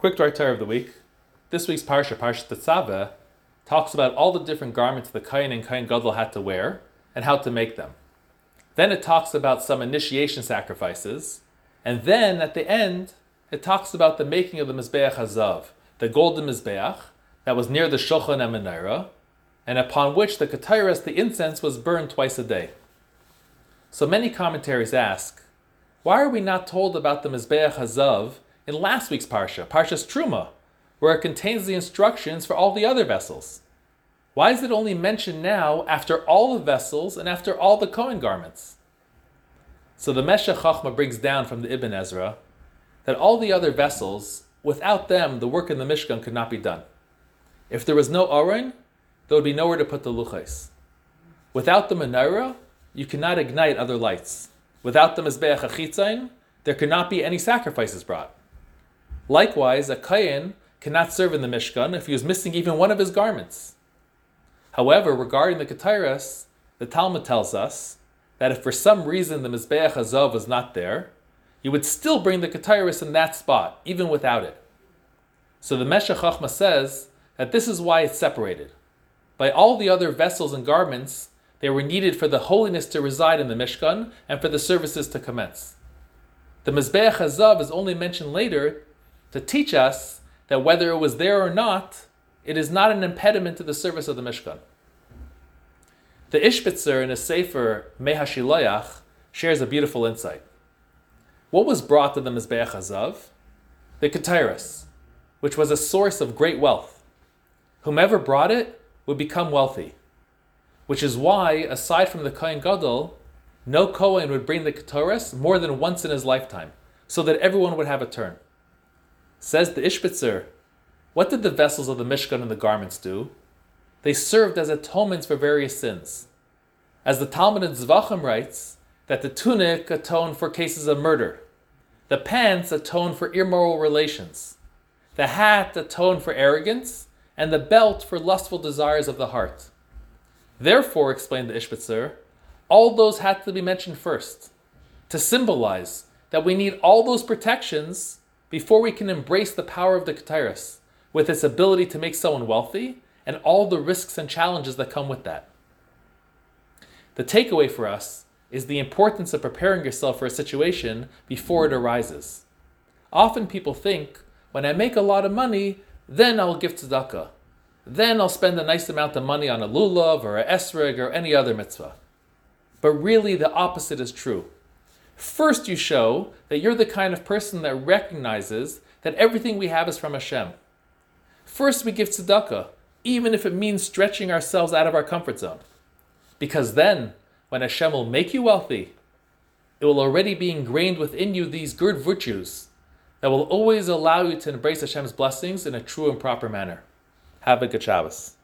Quick dry Torah of the week. This week's parsha, Parsha Tetzaveh, talks about all the different garments the Kohen and Kohen Gadol had to wear and how to make them. Then it talks about some initiation sacrifices, and then at the end it talks about the making of the Mizbeach Hazahav, the golden Mizbeach that was near the Shulchan and and upon which the Ketairas, the incense, was burned twice a day. So many commentaries ask, why are we not told about the Mizbeach Hazahav in last week's Parsha, Parshas Truma, where it contains the instructions for all the other vessels. Why is it only mentioned now after all the vessels and after all the Kohen garments? So the Meshech Chachma brings down from the Ibn Ezra that all the other vessels, without them, the work in the Mishkan could not be done. If there was no Aron, there would be nowhere to put the Luchais. Without the Menorah, you cannot ignite other lights. Without the Mizbeach HaChitzon, there could not be any sacrifices brought. Likewise, a Kohen cannot serve in the Mishkan if he was missing even one of his garments. However, regarding the Ketairas, the Talmud tells us that if for some reason the Mizbeach Hazahav was not there, you would still bring the Ketairas in that spot, even without it. So the Meshech Chachma says that this is why it's separated. By all the other vessels and garments, they were needed for the holiness to reside in the Mishkan and for the services to commence. The Mizbeach Hazahav is only mentioned later to teach us that whether it was there or not, it is not an impediment to the service of the Mishkan. The Ishbitzer in his Sefer Mei Hashiloach shares a beautiful insight. What was brought to the Mizbeach Hazahav? The Ketairis, which was a source of great wealth. Whomever brought it would become wealthy, which is why, aside from the Kohen Gadol, no Kohen would bring the Ketairis more than once in his lifetime, so that everyone would have a turn. Says the Ishbitzer, what did the vessels of the Mishkan and the garments do? They served as atonements for various sins. As the Talmud in Zvachim writes, that the tunic atoned for cases of murder, the pants atoned for immoral relations, the hat atoned for arrogance, and the belt for lustful desires of the heart. Therefore, explained the Ishbitzer, all those had to be mentioned first, to symbolize that we need all those protections before we can embrace the power of the Ketairis, with its ability to make someone wealthy and all the risks and challenges that come with that. The takeaway for us is the importance of preparing yourself for a situation before it arises. Often people think, when I make a lot of money, then I'll give tzedakah. Then I'll spend a nice amount of money on a lulav or a esrog or any other mitzvah. But really, the opposite is true. First, you show that you're the kind of person that recognizes that everything we have is from Hashem. First, we give tzedakah, even if it means stretching ourselves out of our comfort zone. Because then, when Hashem will make you wealthy, it will already be ingrained within you these good virtues that will always allow you to embrace Hashem's blessings in a true and proper manner. Have a good Shabbos.